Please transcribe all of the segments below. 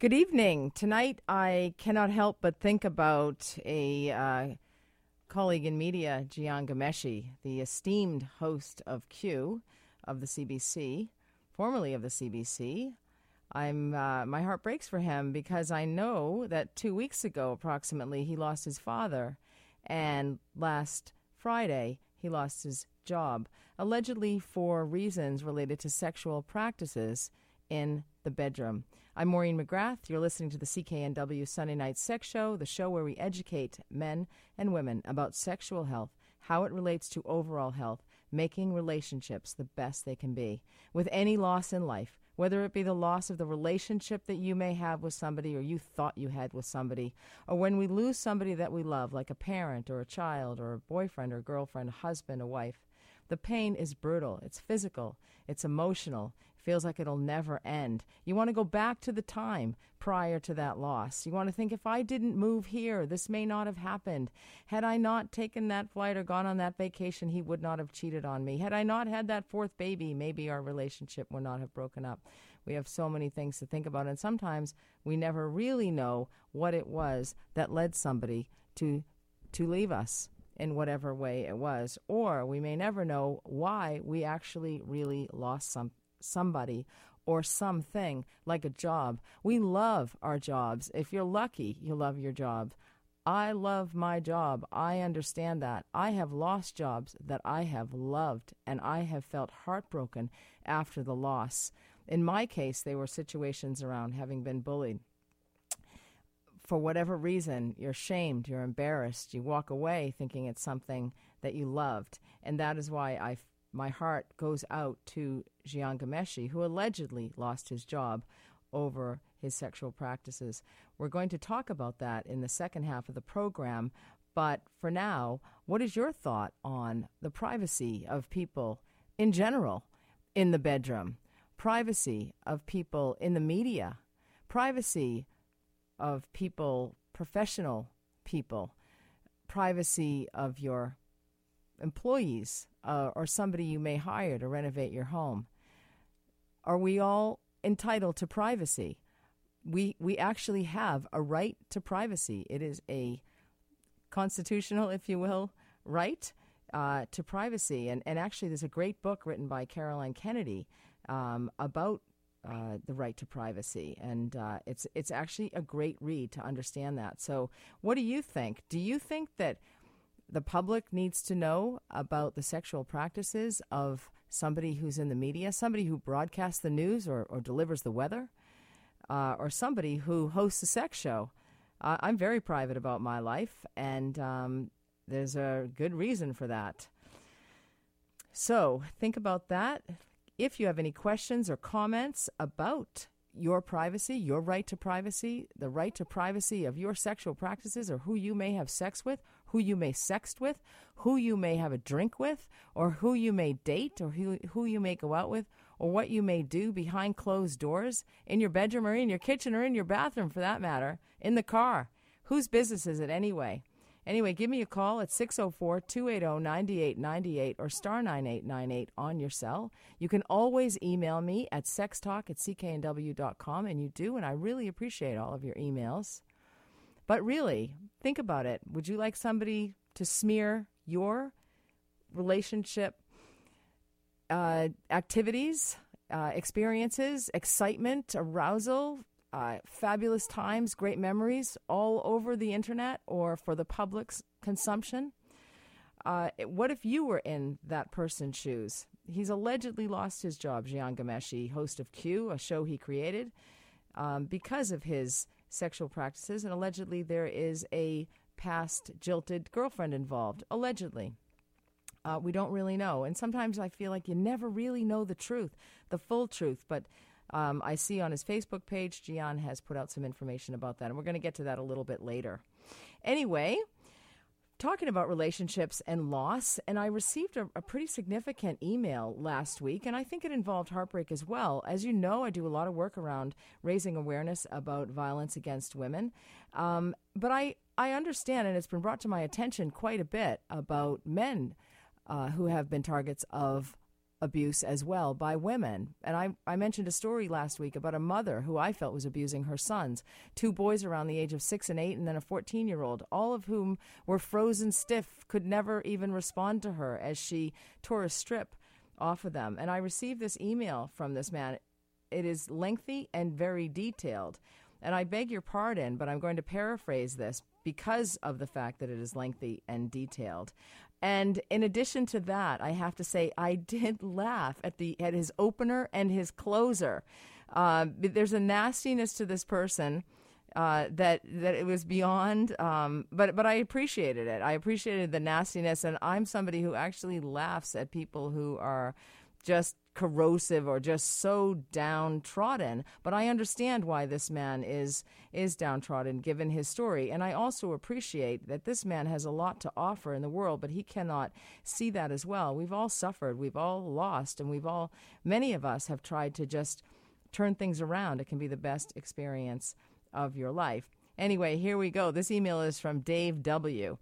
Good evening. Tonight, I cannot help but think about a uh, colleague in media, Jian Ghomeshi, the esteemed host of Q of the CBC, formerly of the CBC. I'm uh, my heart breaks for him because I know that two weeks ago, approximately, he lost his father, and last Friday he lost his job, allegedly for reasons related to sexual practices in the bedroom. I'm Maureen McGrath. You're listening to the CKNW Sunday Night Sex Show, the show where we educate men and women about sexual health, how it relates to overall health, making relationships the best they can be. With any loss in life, whether it be the loss of the relationship that you may have with somebody or you thought you had with somebody, or when we lose somebody that we love, like a parent or a child or a boyfriend or girlfriend, a husband, a wife, the pain is brutal. It's physical. It's emotional. Feels like it'll never end. You want to go back to the time prior to that loss. You want to think if I didn't move here, this may not have happened. Had I not taken that flight or gone on that vacation, he would not have cheated on me. Had I not had that fourth baby, maybe our relationship would not have broken up. We have so many things to think about, and sometimes we never really know what it was that led somebody to to leave us in whatever way it was. Or we may never know why we actually really lost some somebody or something like a job. We love our jobs. If you're lucky, you love your job. I love my job. I understand that. I have lost jobs that I have loved, and I have felt heartbroken after the loss. In my case, they were situations around having been bullied for whatever reason, you're shamed, you're embarrassed, you walk away thinking it's something that you loved. And that is why I, my heart goes out to Jian Ghomeshi, who allegedly lost his job over his sexual practices. We're going to talk about that in the second half of the program. But for now, what is your thought on the privacy of people in general in the bedroom? Privacy of people in the media? Privacy of people, professional people, privacy of your employees uh, or somebody you may hire to renovate your home. Are we all entitled to privacy? We, we actually have a right to privacy. It is a constitutional, if you will, right uh, to privacy. And, and actually, there's a great book written by Caroline Kennedy um, about uh, the right to privacy, and uh, it's it's actually a great read to understand that. So, what do you think? Do you think that the public needs to know about the sexual practices of somebody who's in the media, somebody who broadcasts the news or, or delivers the weather, uh, or somebody who hosts a sex show? Uh, I'm very private about my life, and um, there's a good reason for that. So, think about that. If you have any questions or comments about your privacy, your right to privacy, the right to privacy of your sexual practices or who you may have sex with, who you may sext with, who you may have a drink with, or who you may date, or who, who you may go out with, or what you may do behind closed doors in your bedroom or in your kitchen or in your bathroom for that matter, in the car. Whose business is it anyway? Anyway, give me a call at 604 280 9898 or star 9898 on your cell. You can always email me at sextalk at cknw.com, and you do, and I really appreciate all of your emails. But really, think about it. Would you like somebody to smear your relationship uh, activities, uh, experiences, excitement, arousal, uh, fabulous times, great memories all over the internet or for the public's consumption. Uh, what if you were in that person's shoes? He's allegedly lost his job, Jian Ghomeshi, host of Q, a show he created, um, because of his sexual practices, and allegedly there is a past jilted girlfriend involved. Allegedly. Uh, we don't really know. And sometimes I feel like you never really know the truth, the full truth. But um, I see on his Facebook page, Jian has put out some information about that, and we're going to get to that a little bit later. Anyway, talking about relationships and loss, and I received a, a, pretty significant email last week, and I think it involved heartbreak as well. As you know, I do a lot of work around raising awareness about violence against women, um, but I I understand, and it's been brought to my attention quite a bit about men uh, who have been targets of abuse as well by women. And I, I mentioned a story last week about a mother who I felt was abusing her sons, two boys around the age of six and eight, and then a 14 year old, all of whom were frozen stiff, could never even respond to her as she tore a strip off of them. And I received this email from this man. It is lengthy and very detailed. And I beg your pardon, but I'm going to paraphrase this because of the fact that it is lengthy and detailed. And in addition to that, I have to say I did laugh at the at his opener and his closer. Uh, there's a nastiness to this person uh, that that it was beyond. Um, but but I appreciated it. I appreciated the nastiness, and I'm somebody who actually laughs at people who are just corrosive or just so downtrodden. But I understand why this man is is downtrodden given his story. And I also appreciate that this man has a lot to offer in the world, but he cannot see that as well. We've all suffered, we've all lost, and we've all many of us have tried to just turn things around. It can be the best experience of your life. Anyway, here we go. This email is from Dave W.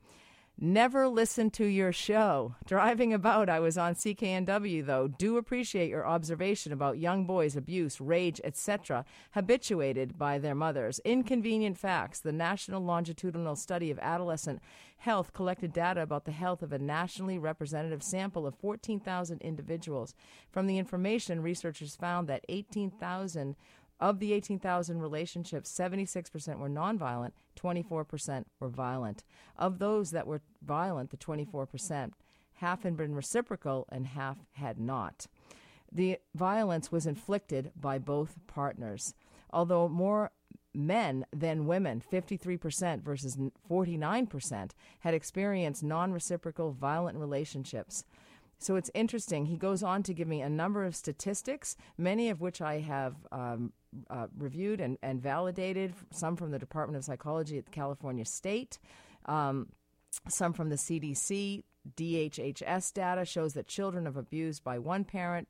Never listen to your show. Driving about, I was on CKNW, though. Do appreciate your observation about young boys' abuse, rage, etc., habituated by their mothers. Inconvenient facts. The National Longitudinal Study of Adolescent Health collected data about the health of a nationally representative sample of 14,000 individuals. From the information, researchers found that 18,000 of the 18,000 relationships, 76% were nonviolent, 24% were violent. Of those that were violent, the 24%, half had been reciprocal and half had not. The violence was inflicted by both partners. Although more men than women, 53% versus 49%, had experienced non reciprocal violent relationships. So it's interesting. He goes on to give me a number of statistics, many of which I have um, uh, reviewed and, and validated, some from the Department of Psychology at California State, um, some from the CDC. DHHS data shows that children of abused by one parent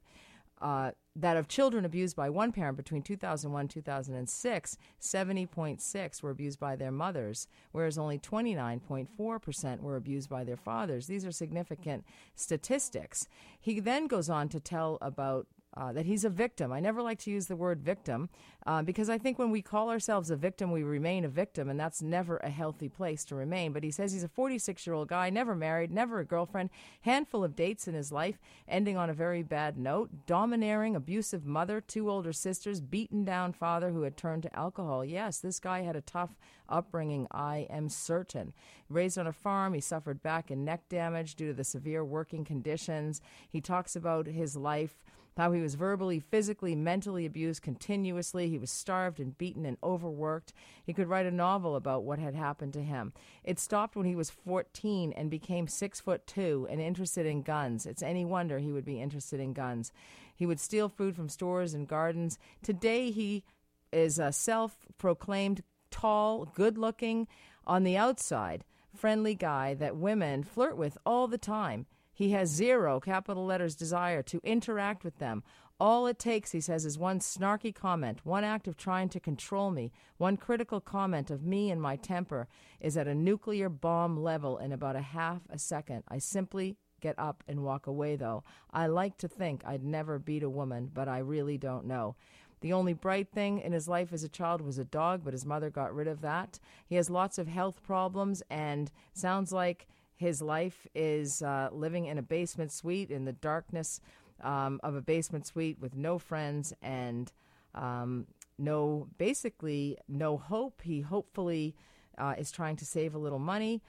uh, that of children abused by one parent between 2001 2006, 70.6 were abused by their mothers, whereas only 29.4% were abused by their fathers. These are significant statistics. He then goes on to tell about uh, that he's a victim. I never like to use the word victim uh, because I think when we call ourselves a victim, we remain a victim, and that's never a healthy place to remain. But he says he's a 46 year old guy, never married, never a girlfriend, handful of dates in his life, ending on a very bad note, domineering, abusive mother, two older sisters, beaten down father who had turned to alcohol. Yes, this guy had a tough upbringing, I am certain. Raised on a farm, he suffered back and neck damage due to the severe working conditions. He talks about his life how he was verbally, physically, mentally abused continuously. He was starved and beaten and overworked. He could write a novel about what had happened to him. It stopped when he was 14 and became six foot two and interested in guns. It's any wonder he would be interested in guns. He would steal food from stores and gardens. Today, he is a self proclaimed tall, good looking, on the outside, friendly guy that women flirt with all the time. He has zero, capital letters, desire to interact with them. All it takes, he says, is one snarky comment, one act of trying to control me, one critical comment of me and my temper is at a nuclear bomb level in about a half a second. I simply get up and walk away, though. I like to think I'd never beat a woman, but I really don't know. The only bright thing in his life as a child was a dog, but his mother got rid of that. He has lots of health problems and sounds like his life is uh, living in a basement suite in the darkness um, of a basement suite with no friends and um, no, basically, no hope. He hopefully uh, is trying to save a little money.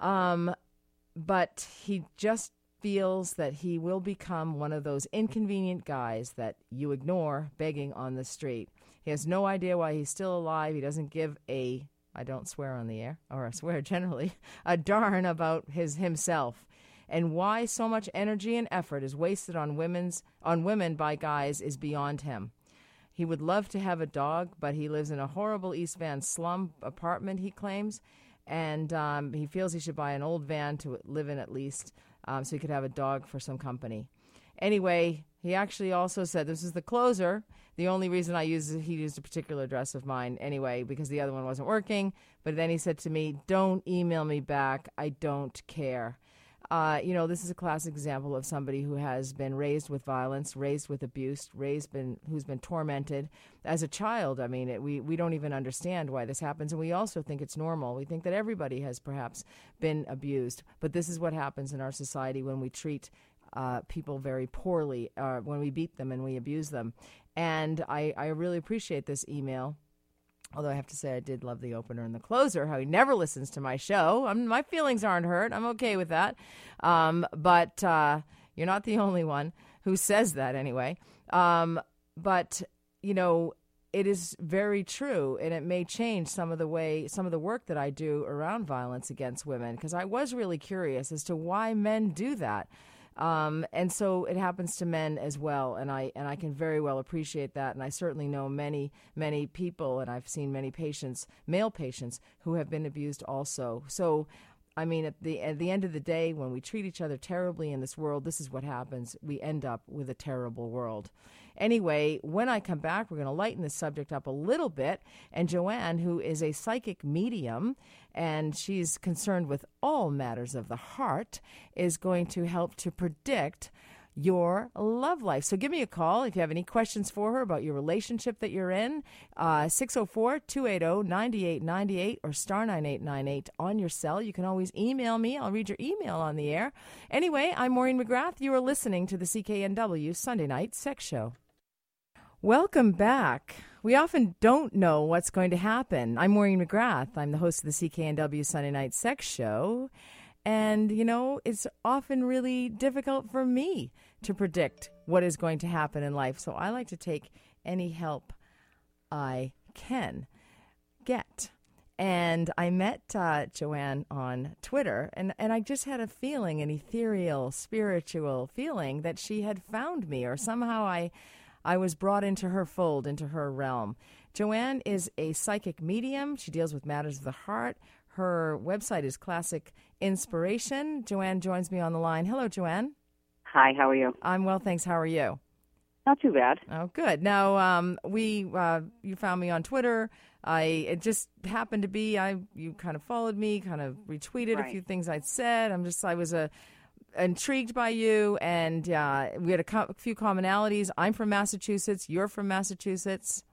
Um, but he just feels that he will become one of those inconvenient guys that you ignore begging on the street. He has no idea why he's still alive. He doesn't give a I don't swear on the air, or I swear generally, a darn about his himself. And why so much energy and effort is wasted on women's on women by guys is beyond him. He would love to have a dog, but he lives in a horrible East Van slum apartment, he claims, and um, he feels he should buy an old van to live in at least, um, so he could have a dog for some company. Anyway, he actually also said this is the closer. The only reason I used he used a particular address of mine anyway because the other one wasn't working. But then he said to me, "Don't email me back. I don't care." uh, you know, this is a classic example of somebody who has been raised with violence, raised with abuse, raised been who's been tormented as a child. I mean, it, we we don't even understand why this happens, and we also think it's normal. We think that everybody has perhaps been abused, but this is what happens in our society when we treat uh, people very poorly, uh, when we beat them and we abuse them. And I, I really appreciate this email Although I have to say, I did love the opener and the closer. How he never listens to my show. I'm, my feelings aren't hurt. I'm okay with that. Um, but uh, you're not the only one who says that anyway. Um, but you know, it is very true, and it may change some of the way, some of the work that I do around violence against women. Because I was really curious as to why men do that. Um, and so it happens to men as well, and I and I can very well appreciate that. And I certainly know many many people, and I've seen many patients, male patients, who have been abused also. So. I mean, at the at the end of the day, when we treat each other terribly in this world, this is what happens. We end up with a terrible world. Anyway, when I come back, we're going to lighten the subject up a little bit. And Joanne, who is a psychic medium, and she's concerned with all matters of the heart, is going to help to predict your love life. So give me a call if you have any questions for her about your relationship that you're in. Uh, 604 280 9898 or star 9898 on your cell. You can always email me. I'll read your email on the air. Anyway, I'm Maureen McGrath. You are listening to the CKNW Sunday Night Sex Show. Welcome back. We often don't know what's going to happen. I'm Maureen McGrath. I'm the host of the CKNW Sunday Night Sex Show. And, you know, it's often really difficult for me to predict what is going to happen in life. So I like to take any help I can get. And I met uh, Joanne on Twitter, and, and I just had a feeling, an ethereal, spiritual feeling that she had found me, or somehow I I was brought into her fold, into her realm. Joanne is a psychic medium. She deals with matters of the heart. Her website is Classic Inspiration. Joanne joins me on the line. Hello, Joanne. Hi, how are you? I'm well, thanks. How are you? Not too bad. Oh, good. Now, um, we uh, you found me on Twitter. I it just happened to be I you kind of followed me, kind of retweeted right. a few things I'd said. I'm just I was a intrigued by you, and uh, we had a, co- a, few commonalities. I'm from Massachusetts. You're from Massachusetts.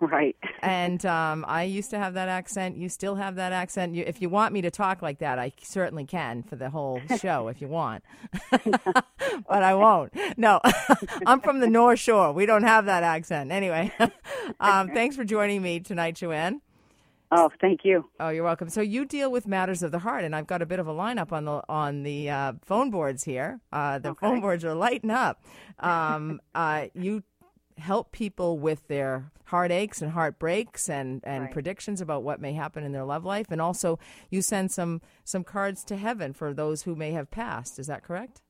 Right. and um, I used to have that accent. You still have that accent. You, if you want me to talk like that, I certainly can for the whole show if you want. but I won't. No, I'm from the North Shore. We don't have that accent. Anyway, um, thanks for joining me tonight, Joanne. Oh, thank you. Oh, you're welcome. So you deal with matters of the heart, and I've got a bit of a lineup on the on the uh, phone boards here. Uh, the okay. phone boards are lighting up. Um, uh, you help people with their heartaches and heartbreaks and, and right. predictions about what may happen in their love life, and also you send some some cards to heaven for those who may have passed. Is that correct?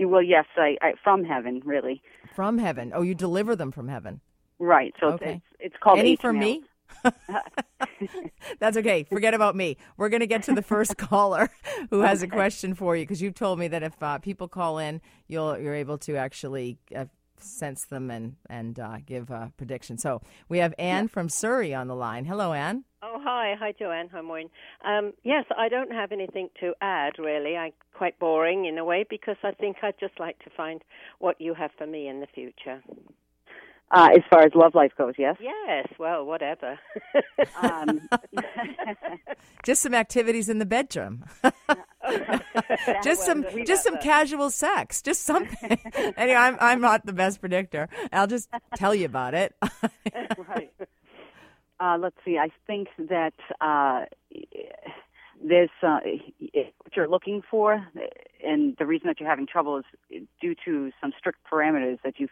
Well, yes, I, I from heaven, really. From heaven. Oh, you deliver them from heaven. Right. So okay. it's, it's called any for me. That's okay. Forget about me. We're going to get to the first caller who has okay. a question for you because you've told me that if uh, people call in, you'll you're able to actually uh, sense them and and uh, give a prediction. So we have Anne yeah. from Surrey on the line. Hello, Anne. Oh, hi. Hi, Joanne. Hi, Maureen. Um, yes, I don't have anything to add, really. I'm quite boring in a way because I think I'd just like to find what you have for me in the future. Uh, as far as love life goes, yes. Yes. Well, whatever. um, just some activities in the bedroom. just some, just some casual sex. Just something. anyway, I'm I'm not the best predictor. I'll just tell you about it. right. Uh, let's see. I think that uh, there's uh, what you're looking for, and the reason that you're having trouble is due to some strict parameters that you've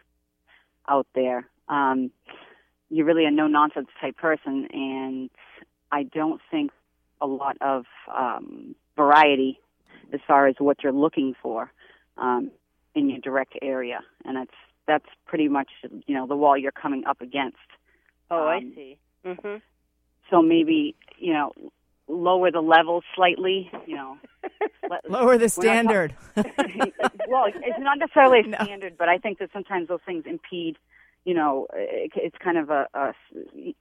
out there. Um, you're really a no nonsense type person, and I don't think a lot of um, variety as far as what you're looking for um, in your direct area, and that's that's pretty much you know the wall you're coming up against. Oh, I Um, see. hmm So maybe you know lower the level slightly. You know, let- Lower the we're not standard. well, it's not necessarily a No. standard, but I think that sometimes those things impede. You know, it, it's kind of a, a,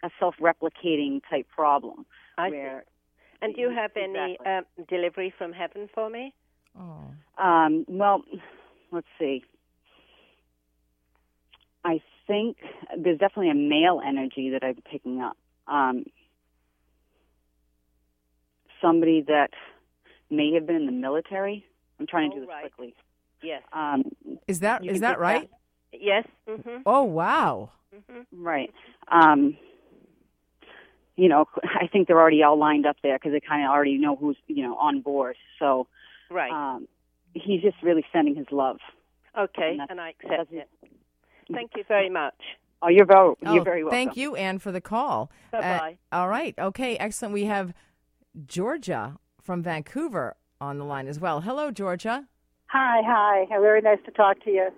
a self-replicating type problem I see. And do you have any um, delivery from heaven for me? Oh. Um, well, let's see. I think there's definitely a male energy that I'm picking up. Um, somebody that may have been in the military. I'm trying to Oh, do this right. quickly. Yes. Um, Is that You is can that take right? Yes. Mhm. Oh wow. Mhm. right. Um, you know, I think they're already all lined up there because they kind of already know who's you know on board. So Right. um, he's just really sending his love. okay, and and I accept it. Thank you very much. Oh, you're very, Oh, you're very welcome. thank you, Anne, for the call. Bye Uh, bye. all right. Okay. Excellent. We have Georgia from Vancouver on the line as well. Hello, Georgia. Hi, hi. Very nice to talk to you.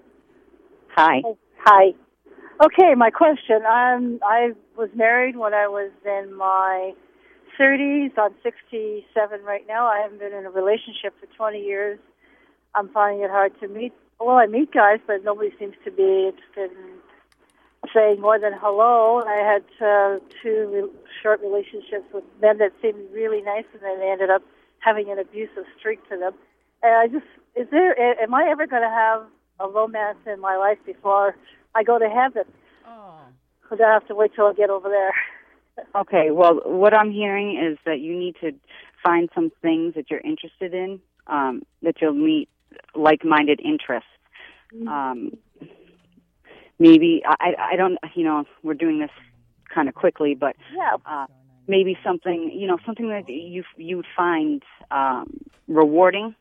Hi. Hi. Okay, my question. Um, I was married when I was in my 30s. I'm 67 right now. I haven't been in a relationship for 20 years. I'm finding it hard to meet. Well, I meet guys, but nobody seems to be interested in saying more than hello. I had uh, two re- short relationships with men that seemed really nice, and then they ended up having an abusive streak to them. And I just, is there, am I ever going to have a romance in my life before I go to heaven? Oh. Do I have to wait till I get over there? Okay. Well, what I'm hearing is that you need to find some things that you're interested in, um, that you'll meet like-minded interests. Um, maybe I, I don't you know we're doing this kind of quickly, but Yeah. uh, maybe something you know something that you you would find um, rewarding.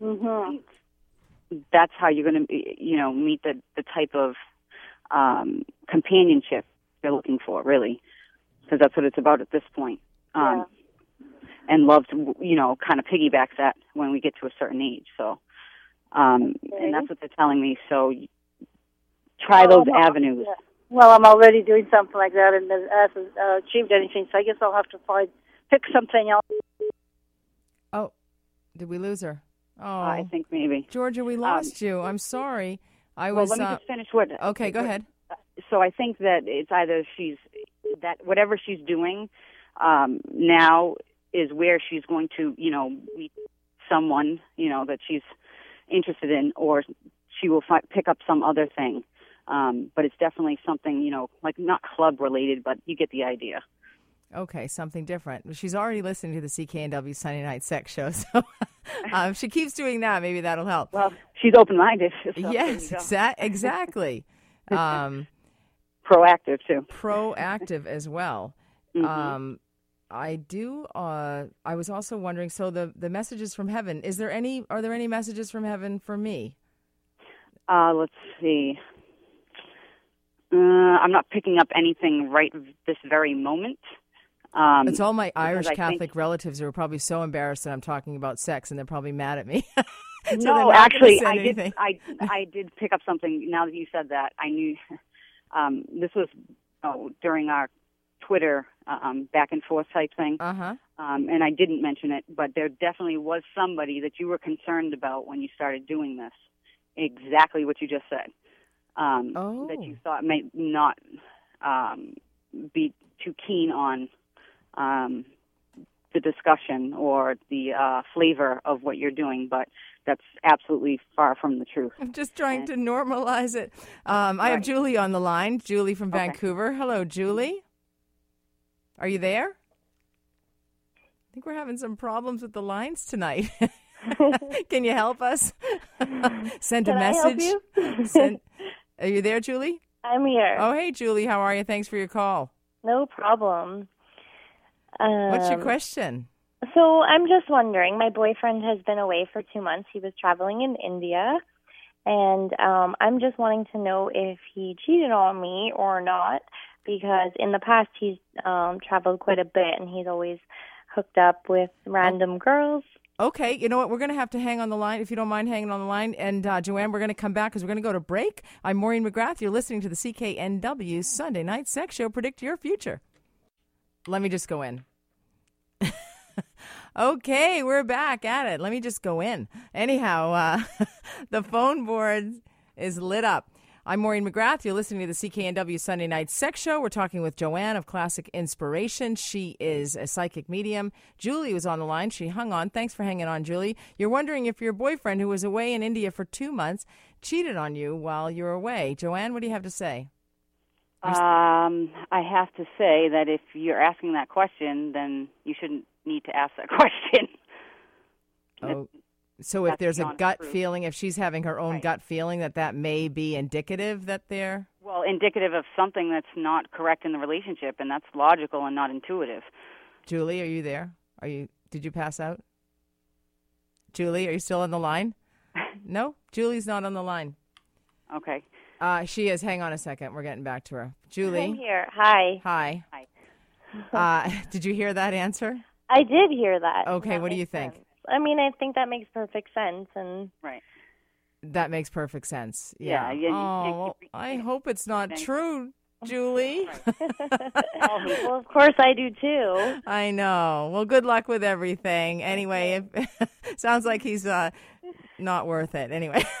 hmm That's how you're going to you know meet the the type of um, companionship you're looking for, really, because that's what it's about at this point. Um, And love, you know, kind of piggybacks that when we get to a certain age. So, um, Okay. and that's what they're telling me. So, try Well, those I'm avenues. yeah. Well, I'm already doing something like that and it hasn't uh, achieved anything, so I guess I'll have to find pick something else. Oh, did we lose her? Oh, I think maybe. Georgia, we lost you. I'm sorry. I Well, was. let me uh, just finish what. okay, go what- ahead. So I think that it's either she's that whatever she's doing um, now is where she's going to, you know, meet someone, you know, that she's interested in, or she will fi- pick up some other thing. Um, but it's definitely something, you know, like not club related, but you get the idea. Okay, something different. She's already listening to the CKNW Sunday Night Sex Show, so um, if she keeps doing that, maybe that'll help. Well, she's open minded. So yes, exa- exactly. Um, proactive too. proactive as well. Mhm. Um, I do. Uh, I was also wondering. So the the messages from heaven. Is there any? Are there any messages from heaven for me? Uh, let's see. Uh, I'm not picking up anything right this very moment. Um, It's all my Irish I think- Catholic relatives who are probably so embarrassed that I'm talking about sex, and they're probably mad at me. So no, actually, I did. I I did pick up something. Now that you said that, I knew. Um, this was oh, during our Twitter um, back and forth type thing, Uh huh. um, and I didn't mention it, but there definitely was somebody that you were concerned about when you started doing this. Exactly what you just said. Um, Oh. That you thought may not um, be too keen on um, the discussion or the uh, flavor of what you're doing, but that's absolutely far from the truth. I'm just trying to normalize it. Um, I have Julie on the line. Julie from Okay. Vancouver. Hello, Julie. Are you there? I think we're having some problems with the lines tonight. Can you help us? Send a Can I help message. you? Send, are you there, Julie? I'm here. Oh, hey, Julie. How are you? Thanks for your call. No problem. Um, What's your question? So I'm just wondering. My boyfriend has been away for two months. He was traveling in India, and um, I'm just wanting to know if he cheated on me or not. Because in the past he's um, traveled quite a bit, and he's always hooked up with random girls. Okay, you know what? We're going to have to hang on the line if you don't mind hanging on the line. And uh, Joanne, we're going to come back because we're going to go to break. I'm Maureen McGrath. You're listening to the CKNW Sunday Night Sex Show. Predict your future. Let me just go in. okay, we're back at it. Let me just go in. Anyhow, uh, the phone board is lit up. I'm Maureen McGrath. You're listening to the CKNW Sunday Night Sex Show. We're talking with Joanne of Classic Inspiration. She is a psychic medium. Julie was on the line. She hung on. Thanks for hanging on, Julie. You're wondering if your boyfriend, who was away in India for two months, cheated on you while you were away. Joanne, what do you have to say? Um, I have to say that if you're asking that question, then you shouldn't need to ask that question. Oh, so if there's a gut proof. feeling, if she's having her own Right. gut feeling that that may be indicative that they're Well, indicative of something that's not correct in the relationship, and that's logical and not intuitive. Julie, are you there? Are you? Did you pass out? Julie, are you still on the line? No, Julie's not on the line. Okay. Uh, she is. Hang on a second. We're getting back to her. I'm Julie, here. Hi. hi. Hi. Uh, did you hear that answer? I did hear that. Okay, That what do you think? sense. I mean, I think that makes perfect sense, and Right. That makes perfect sense. Yeah, Yeah. yeah, you oh, can't I hope it's not Thank- true, Julie. well, of course I do too. I know. Well, good luck with everything. Anyway, if, sounds like he's uh, not worth it. Anyway.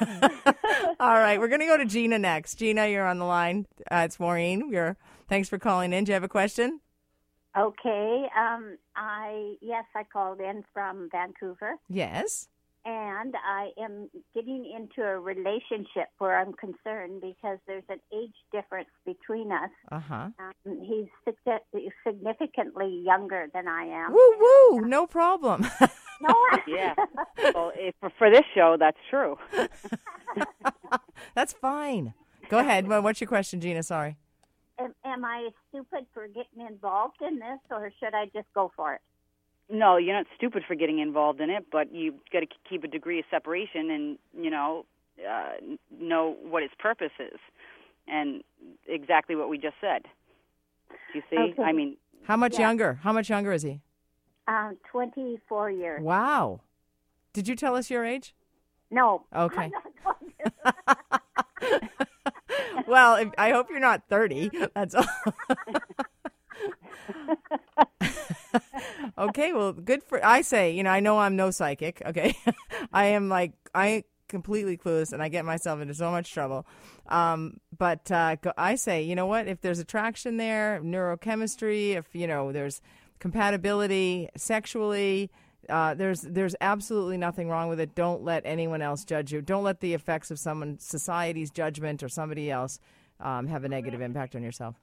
All right, we're going to go to Gina next. Gina, you're on the line. Uh, it's Maureen. You're, thanks for calling in. Do you have a question? Okay. Um, I yes, I called in from Vancouver, Yes. and I am getting into a relationship where I'm concerned because there's an age difference between us. Uh huh. Um, he's sig- significantly younger than I am. Woo woo. No problem. No, Yeah. well, if, for, for this show, that's true. That's fine. Go ahead. Well, what's your question, Gina? Sorry. Am, am I stupid for getting involved in this, or should I just go for it? No, you're not stupid for getting involved in it, but you've got to keep a degree of separation and, you know, uh, know what its purpose is. And exactly what we just said. Do you see? Okay. I mean, How much Yeah. younger? How much younger is he? Um, 24 years. Wow. Did you tell us your age? No. Okay. I'm not going to. Well, if, I hope you're not 30. That's all. okay, well, good for. I say, you know, I know I'm no psychic. Okay, I am like I completely clueless, and I get myself into so much trouble. Um, but uh, I say, you know what? If there's attraction there, neurochemistry, if you know there's compatibility sexually. Uh, there's there's absolutely nothing wrong with it. Don't let anyone else judge you. Don't let the effects of someone society's judgment or somebody else um, have a negative impact on yourself.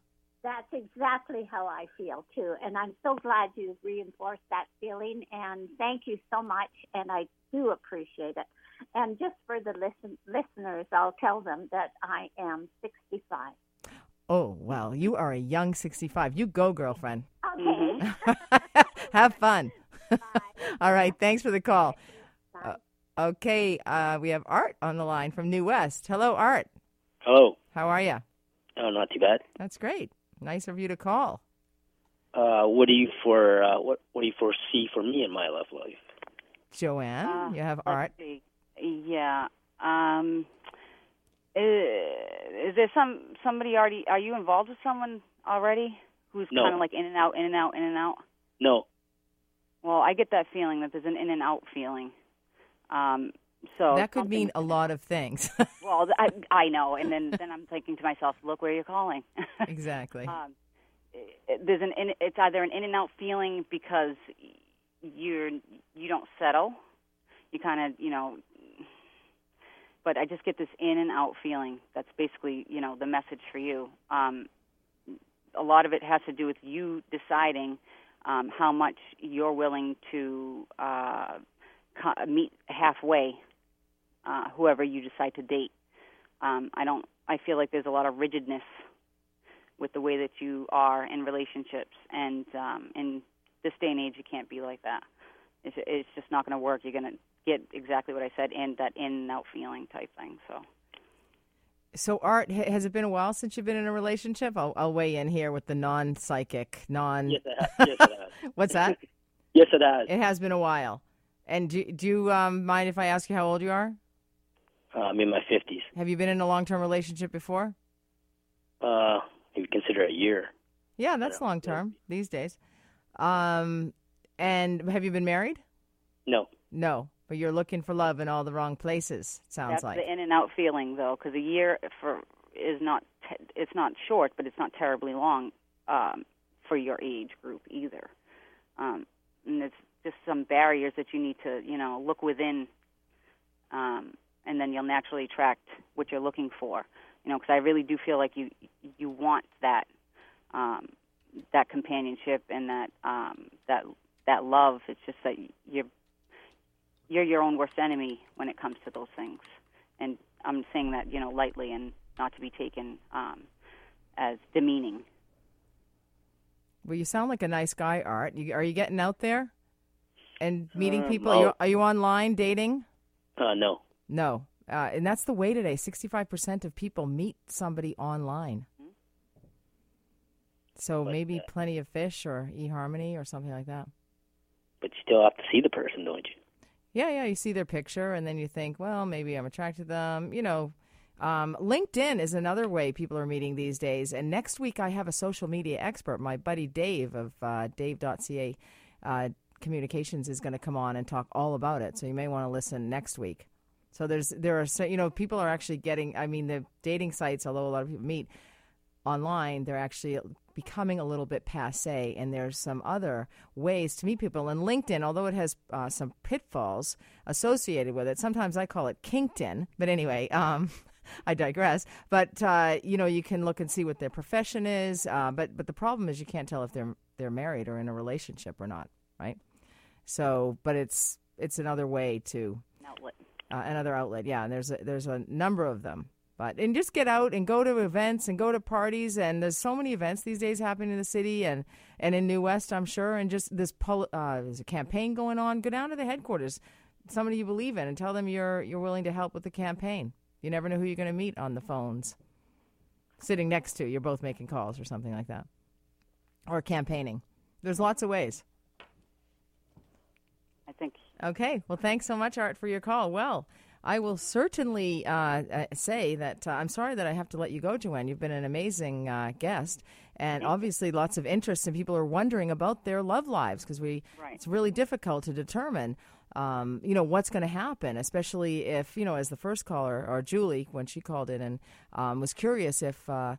That's exactly how I feel too, and I'm so glad you reinforced that feeling. And thank you so much, and I do appreciate it. And just for the listen, listeners, I'll tell them that I am 65. Oh well, you are a young 65. You go, girlfriend. Okay. have fun. All right. Thanks for the call. Uh, okay, uh, we have Art on the line from New West. Hello, Art. Hello. How are you? Oh, not too bad. That's great. Nice of you to call. Uh, what do you for uh, what What do you foresee for me in my love life? Joanne, Uh, you have Art. see. Yeah. Um, uh, is there some somebody already? Are you involved with someone already who's No. kind of like in and out, in and out, in and out? No. Well, I get that feeling that there's an in and out feeling. Um, so That could mean a lot of things. Well, I I know, and then then I'm thinking to myself, look where you're calling. exactly. um, there's an in, it's either an in and out feeling because you're you don't settle, you kind of you know. But I just get this in and out feeling. That's basically you know the message for you. Um, a lot of it has to do with you deciding um, how much you're willing to uh, co- meet halfway. Uh, whoever you decide to date. Um, I don't. I feel like there's a lot of rigidness with the way that you are in relationships, and um, in this day and age, you can't be like that. It's, it's just not going to work. You're going to get exactly what I said, and that in and out feeling type thing. So. So, Art, has it been a while since you've been in a relationship? I'll, I'll weigh in here with the non-psychic, non. Yes, it has. Yes, it has. What's that? yes, it has. it has been a while. And do, do you um, mind if I ask you how old you are? Uh, I'm in my fifties. Have you been in a long-term relationship before? Uh, you consider a year. Yeah, that's long term these days. Um, and have you been married? No. No, but you're looking for love in all the wrong places. Sounds That's like. the in and out feeling, though, because a year for is not te- it's not short, but it's not terribly long um, for your age group either. Um, and it's just some barriers that you need to you know look within, um, and then you'll naturally attract what you're looking for. You know, because I really do feel like you you want that um, that companionship and that um, that that love. It's just that you're you're your own worst enemy when it comes to those things. And I'm saying that you know lightly and not to be taken um, as demeaning. Well, you sound like a nice guy, Art. You, are you getting out there and meeting Um, people? Are you, are you online dating? Uh, no. No. Uh, and that's the way today. 65% of people meet somebody online. So But, maybe uh, Plenty of Fish or eHarmony or something like that. But you still have to see the person, don't you? Yeah, yeah. You see their picture and then you think, well, maybe I'm attracted to them. You know, um, LinkedIn is another way people are meeting these days. And next week, I have a social media expert, my buddy Dave of uh, Dave.ca uh, Communications, is going to come on and talk all about it. So you may want to listen next week. So there's there are you know people are actually getting. I mean, the dating sites, although a lot of people meet online, they're actually becoming a little bit passe. And there's some other ways to meet people. And LinkedIn, although it has uh, some pitfalls associated with it, sometimes I call it Kinkton. But anyway, um, I digress. But uh, you know, you can look and see what their profession is. Uh, but but the problem is you can't tell if they're they're married or in a relationship or not, right? So, but it's it's another way to outlet. uh, another outlet. Yeah, and there's a, there's a number of them. But and just get out and go to events and go to parties and there's so many events these days happening in the city and and in New West I'm sure and just this pol- uh, there's a campaign going on. Go down to the headquarters, somebody you believe in, and tell them you're you're willing to help with the campaign. You never know who you're going to meet on the phones, sitting next to. You're both making calls or something like that, or campaigning. There's lots of ways. I think Okay. Well, thanks so much, Art, for your call. Well, I will certainly uh, uh, say that uh, I'm sorry that I have to let you go, Joanne. You've been an amazing uh, guest, and obviously lots of interest, and people are wondering about their love lives because we Right. it's really difficult to determine. Um, you know what's going to happen, especially if you know, as the first caller or Julie when she called in and um, was curious if uh,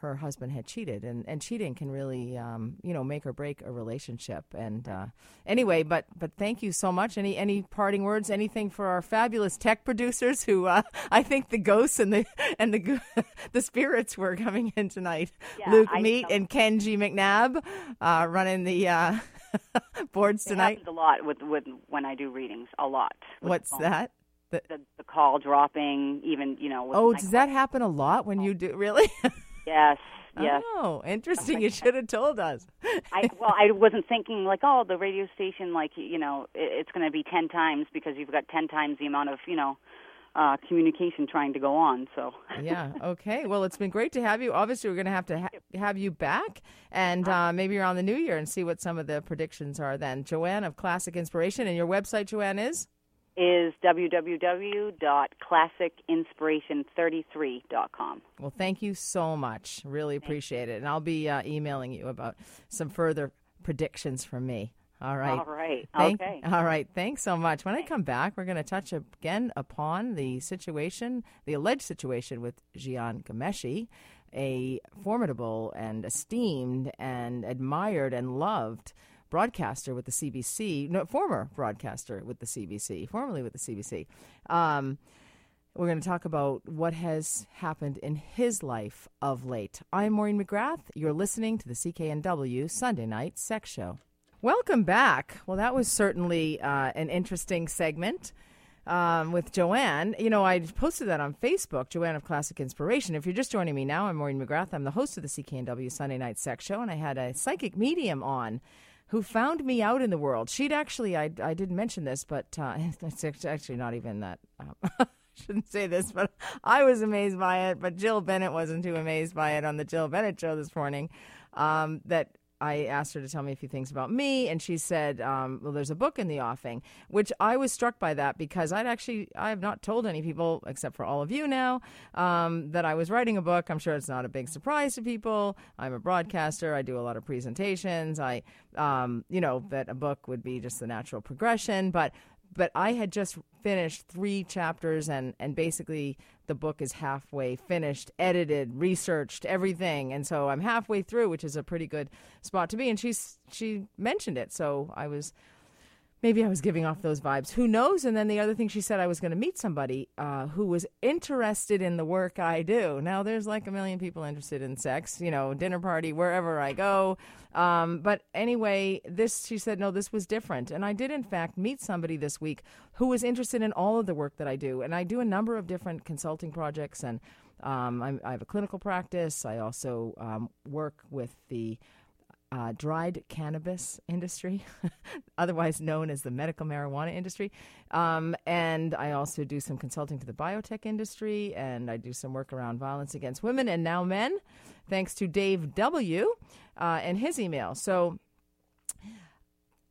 her husband had cheated, and, and cheating can really, um, you know, make or break a relationship. And uh, anyway, but but thank you so much. Any any parting words? Anything for our fabulous tech producers who uh, I think the ghosts and the and the the spirits were coming in tonight. Yeah, Luke I Meat know. and Kenji McNabb uh, running the uh, boards it tonight. a lot with with when I do readings. A lot. What's that? The, The, the call dropping, even you know. Oh, does that happen a lot when you do? Really? Yes. Yes. Oh, interesting. You should have told us. I well, I wasn't thinking like, oh, the radio station, like you know, it, it's going to be ten times because you've got ten times the amount of you know uh, communication trying to go on. So yeah. Okay. Well, it's been great to have you. Obviously, we're going to have to ha- have you back, and uh, maybe around the new year, and see what some of the predictions are. Then, Joanne of Classic Inspiration, and your website, Joanne, is is www.classicinspiration33.com. well. Thank you so much. Really appreciate it, and I'll be uh, emailing you about some further predictions from me. All right. All right. Thank, okay. All right. Thanks so much. When I come back, we're going to touch again upon the situation, the alleged situation with Jian Ghomeshi, a formidable and esteemed and admired and loved broadcaster with the CBC, no, former broadcaster with the CBC, formerly with the CBC. Um, we're going to talk about what has happened in his life of late. I'm Maureen McGrath. You're listening to the CKNW Sunday Night Sex Show. Welcome back. Well, that was certainly uh, an interesting segment um, with Joanne. You know, I posted that on Facebook, Joanne of Classic Inspiration. If you're just joining me now, I'm Maureen McGrath. I'm the host of the CKNW Sunday Night Sex Show, and I had a psychic medium on who found me out in the world. She'd actually, I, I didn't mention this, but uh, it's actually not even that. Um, shouldn't say this, but I was amazed by it. But Jill Bennett wasn't too amazed by it on the Jill Bennett show this morning. Um, that I asked her to tell me a few things about me, and she said, um, "Well, there's a book in the offing," which I was struck by that because I'd actually I have not told any people except for all of you now um, that I was writing a book. I'm sure it's not a big surprise to people. I'm a broadcaster. I do a lot of presentations. I, um, you know, that a book would be just the natural progression, but but I had just finished three chapters, and and basically the book is halfway finished, edited, researched, everything, and so I'm halfway through, which is a pretty good spot to be. And she's she mentioned it, so I was maybe I was giving off those vibes. Who knows? And then the other thing she said, I was going to meet somebody uh, who was interested in the work I do. Now, there's like a million people interested in sex, you know, dinner party, wherever I go. Um, but anyway, this, she said, no, this was different. And I did, in fact, meet somebody this week who was interested in all of the work that I do. And I do a number of different consulting projects and um, i have a clinical practice. I also um, work with the uh, dried cannabis industry, otherwise known as the medical marijuana industry. Um, and I also do some consulting to the biotech industry, and I do some work around violence against women and now men, thanks to Dave W. Uh, and his email. So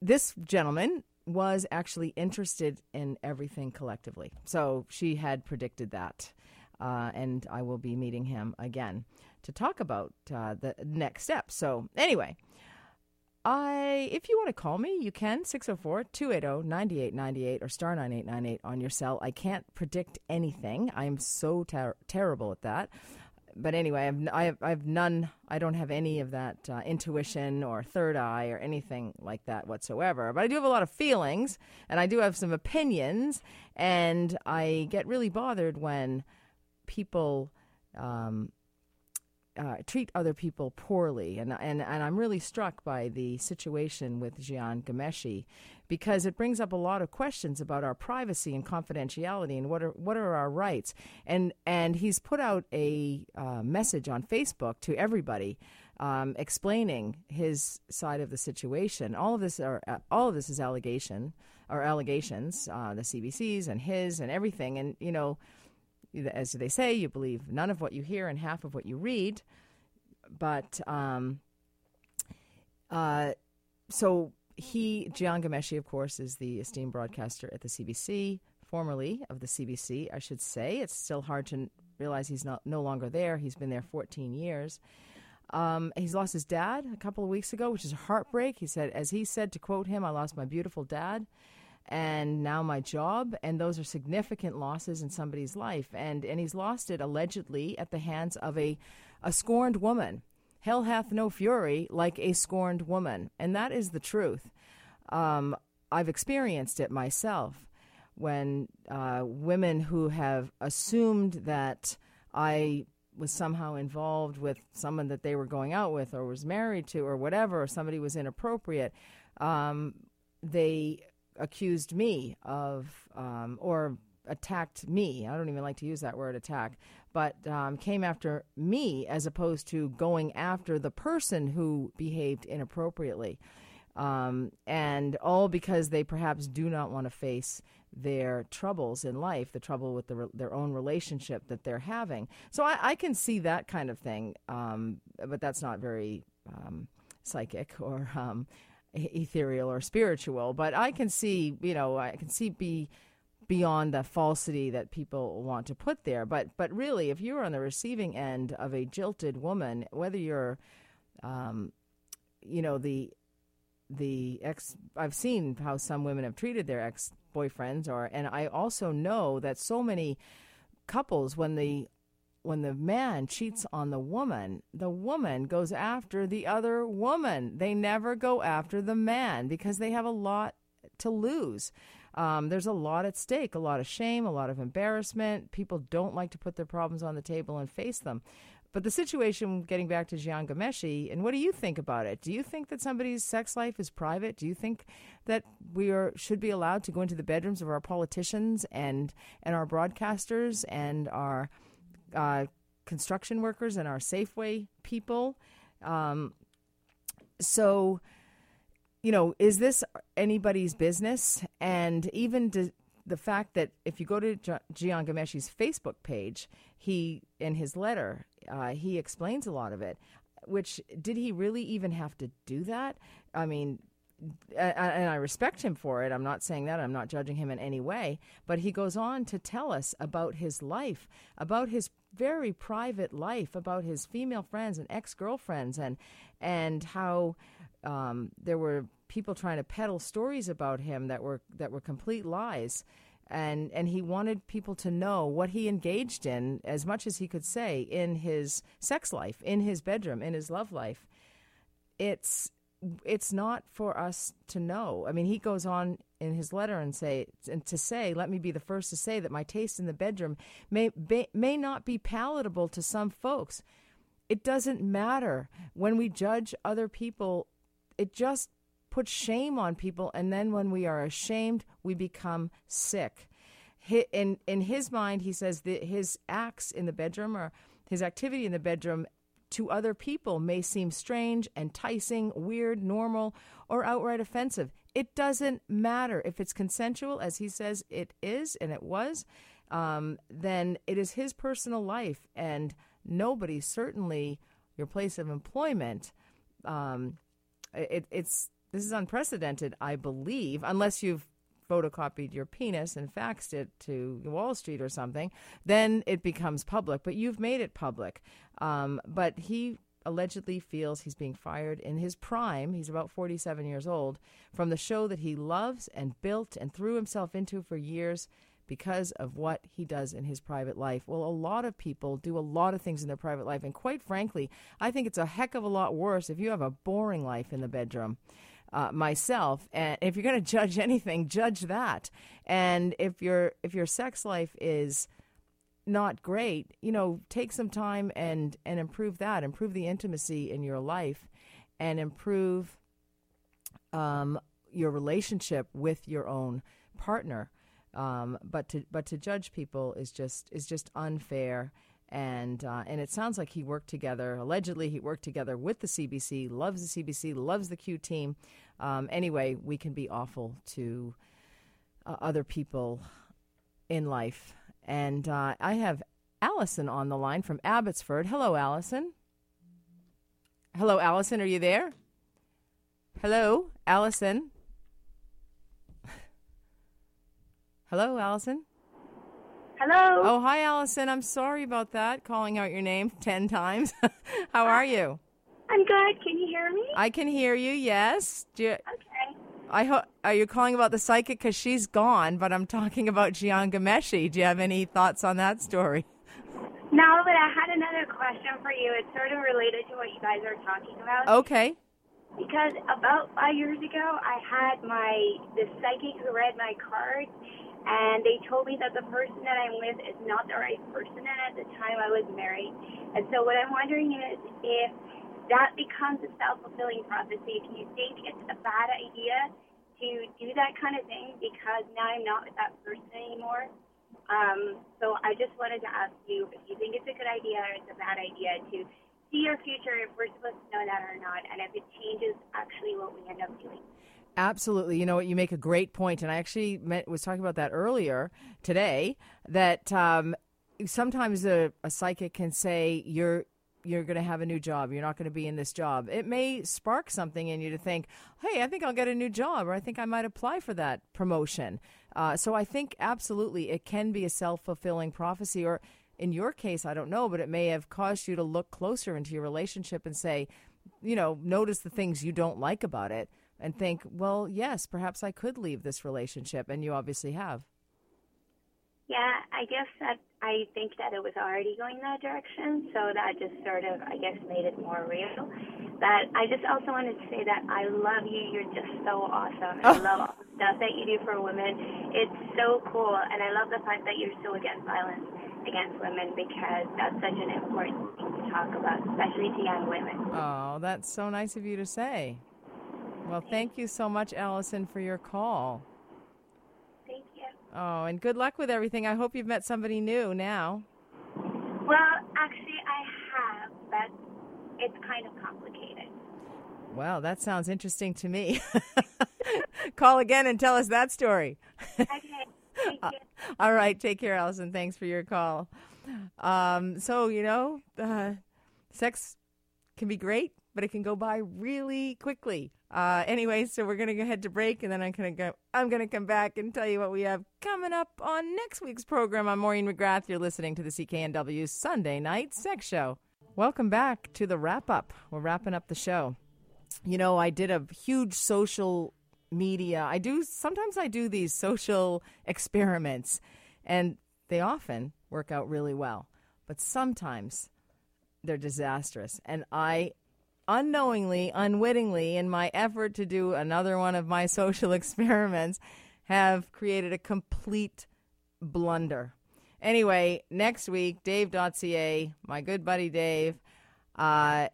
this gentleman was actually interested in everything collectively. So she had predicted that. Uh, and I will be meeting him again to talk about uh, the next steps. So, anyway, I if you want to call me, you can 604-280-9898 or star 9898 on your cell. I can't predict anything. I'm so ter- terrible at that. But anyway, I've, I have, I have none, I don't have any of that uh, intuition or third eye or anything like that whatsoever. But I do have a lot of feelings and I do have some opinions. And I get really bothered when people um, uh, treat other people poorly. And, and, and I'm really struck by the situation with Jian Ghomeshi because it brings up a lot of questions about our privacy and confidentiality and what are, what are our rights. And, and he's put out a uh, message on Facebook to everybody. Um, explaining his side of the situation. All of this are uh, all of this is allegation or allegations, uh, the CBC's and his and everything. And you know, as they say, you believe none of what you hear and half of what you read. But um, uh, so he, Jian Ghomeshi, of course, is the esteemed broadcaster at the CBC, formerly of the CBC, I should say. It's still hard to realize he's not no longer there. He's been there 14 years. Um, he's lost his dad a couple of weeks ago, which is a heartbreak. He said, as he said, to quote him, "I lost my beautiful dad." And now my job and those are significant losses in somebody's life. And and he's lost it allegedly at the hands of a a scorned woman. Hell hath no fury like a scorned woman. And that is the truth. Um, i've experienced it myself when uh, women who have assumed that i was somehow involved with someone that they were going out with or was married to or whatever or somebody was inappropriate um, they accused me of um, or attacked me. I don't even like to use that word attack, but um, came after me as opposed to going after the person who behaved inappropriately. Um, and all because they perhaps do not want to face their troubles in life, the trouble with the, their own relationship that they're having. So I, I can see that kind of thing, um, but that's not very um, psychic or um, ethereal or spiritual, but I can see, you know, I can see be beyond the falsity that people want to put there. But but really, if you're on the receiving end of a jilted woman, whether you're, um, you know, the the ex, I've seen how some women have treated their ex boyfriends, or and I also know that so many couples when the when the man cheats on the woman, the woman goes after the other woman. They never go after the man because they have a lot to lose. Um, there's a lot at stake, a lot of shame, a lot of embarrassment. People don't like to put their problems on the table and face them. But the situation, getting back to Jian Ghomeshi, and what do you think about it? Do you think that somebody's sex life is private? Do you think that we are should be allowed to go into the bedrooms of our politicians and and our broadcasters and our uh, construction workers and our Safeway people. Um, so, you know, is this anybody's business? And even to, the fact that if you go to Jian Ghomeshi's Facebook page, he in his letter uh, he explains a lot of it. Which did he really even have to do that? I mean, and I respect him for it. I'm not saying that. I'm not judging him in any way. But he goes on to tell us about his life, about his very private life, about his female friends and ex girlfriends, and and how um, there were people trying to peddle stories about him that were that were complete lies. And and he wanted people to know what he engaged in as much as he could say in his sex life, in his bedroom, in his love life. It's it's not for us to know. I mean, he goes on in his letter and say and to say, let me be the first to say that my taste in the bedroom may may, may not be palatable to some folks. It doesn't matter when we judge other people. It just puts shame on people, and then when we are ashamed, we become sick. In in his mind, he says that his acts in the bedroom or his activity in the bedroom to other people may seem strange, enticing, weird, normal, or outright offensive. It doesn't matter. If it's consensual, as he says it is and it was, um, then it is his personal life, and nobody, certainly your place of employment, um, it, it's this is unprecedented, I believe, unless you've photocopied your penis and faxed it to Wall Street or something, then it becomes public. But you've made it public. Um, but he allegedly feels he's being fired in his prime. He's about 47 years old from the show that he loves and built and threw himself into for years because of what he does in his private life. Well, a lot of people do a lot of things in their private life. And quite frankly, I think it's a heck of a lot worse if you have a boring life in the bedroom uh, myself. And if you're going to judge anything, judge that. And if your if your sex life is not great, you know, take some time and and improve that. Improve the intimacy in your life, and improve um, your relationship with your own partner. Um, but to but to judge people is just is just unfair and uh, and it sounds like he worked together. Allegedly, he worked together with the CBC. Loves the CBC. Loves the Q team. Um, anyway, we can be awful to uh, other people in life. And uh, I have Allison on the line from Abbotsford. Hello, Allison. Hello, Allison. Are you there? Hello, Allison. Hello, Allison. Hello. Oh, hi, Allison. I'm sorry about that, calling out your name 10 times. How are you? I'm good. Can you hear me? I can hear you, yes. You, okay. I ho- are you calling about the psychic? Because she's gone, but I'm talking about Jian Ghomeshi. Do you have any thoughts on that story? No, but I had another question for you. It's sort of related to what you guys are talking about. Okay. Because about five years ago, I had my the psychic who read my cards and they told me that the person that I'm with is not the right person. And at the time, I was married. And so, what I'm wondering is if that becomes a self fulfilling prophecy, if you think it's a bad idea to do that kind of thing because now I'm not with that person anymore. Um, so, I just wanted to ask you if you think it's a good idea or it's a bad idea to see our future, if we're supposed to know that or not, and if it changes actually what we end up doing. Absolutely. You know what? You make a great point, and I actually met, was talking about that earlier today. That um, sometimes a, a psychic can say you're you're going to have a new job. You're not going to be in this job. It may spark something in you to think, hey, I think I'll get a new job, or I think I might apply for that promotion. Uh, so I think absolutely it can be a self fulfilling prophecy, or in your case, I don't know, but it may have caused you to look closer into your relationship and say, you know, notice the things you don't like about it and think, well, yes, perhaps I could leave this relationship, and you obviously have. Yeah, I guess that I think that it was already going that direction, so that just sort of, I guess, made it more real. But I just also wanted to say that I love you. You're just so awesome. Oh. I love all the stuff that you do for women. It's so cool, and I love the fact that you're so against violence against women because that's such an important thing to talk about, especially to young women. Oh, that's so nice of you to say. Well, thank you so much, Allison, for your call. Oh, and good luck with everything. I hope you've met somebody new now. Well, actually, I have, but it's kind of complicated. Well, that sounds interesting to me. Call again and tell us that story. okay. All right. Take care, Allison. Thanks for your call. Um, so, you know, uh, sex can be great but it can go by really quickly. Uh, anyway, so we're gonna go ahead to break, and then I'm gonna go. I'm gonna come back and tell you what we have coming up on next week's program. I'm Maureen McGrath. You're listening to the CKNW Sunday Night Sex Show. Welcome back to the wrap up. We're wrapping up the show. You know, I did a huge social media. I do sometimes I do these social experiments, and they often work out really well, but sometimes they're disastrous. And I unknowingly, unwittingly, in my effort to do another one of my social experiments, have created a complete blunder. Anyway, next week, Dave.ca, my good buddy Dave, uh,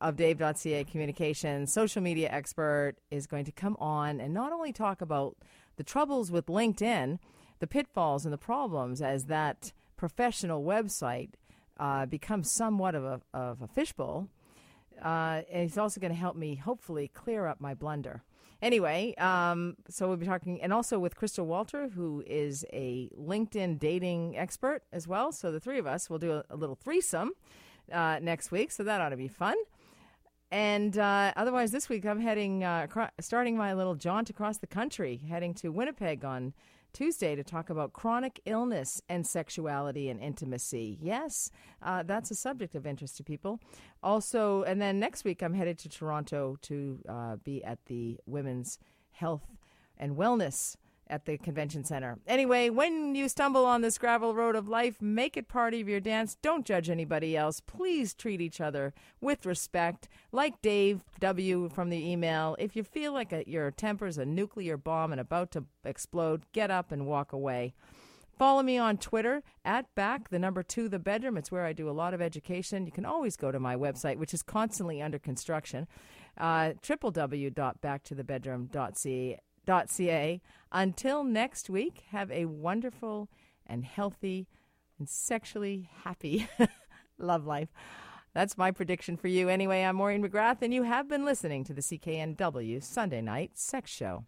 of Dave.ca Communications, social media expert, is going to come on and not only talk about the troubles with LinkedIn, the pitfalls and the problems as that professional website uh, becomes somewhat of a, of a fishbowl. Uh, and he's also going to help me hopefully clear up my blunder. Anyway, um, so we'll be talking, and also with Crystal Walter, who is a LinkedIn dating expert as well. So the three of us will do a, a little threesome uh, next week. So that ought to be fun. And uh, otherwise, this week I'm heading, uh, starting my little jaunt across the country, heading to Winnipeg on Tuesday to talk about chronic illness and sexuality and intimacy. Yes, uh, that's a subject of interest to people. Also, and then next week I'm headed to Toronto to uh, be at the Women's Health and Wellness at the convention center. Anyway, when you stumble on this gravel road of life, make it part of your dance. Don't judge anybody else. Please treat each other with respect. Like Dave W. from the email, if you feel like a, your temper's a nuclear bomb and about to explode, get up and walk away. Follow me on Twitter at back the number two the bedroom. It's where I do a lot of education. You can always go to my website, which is constantly under construction, uh, www.backtothebedroom.ca ca. Until next week, have a wonderful and healthy and sexually happy love life. That's my prediction for you. Anyway, I'm Maureen McGrath, and you have been listening to the CKNW Sunday Night Sex Show.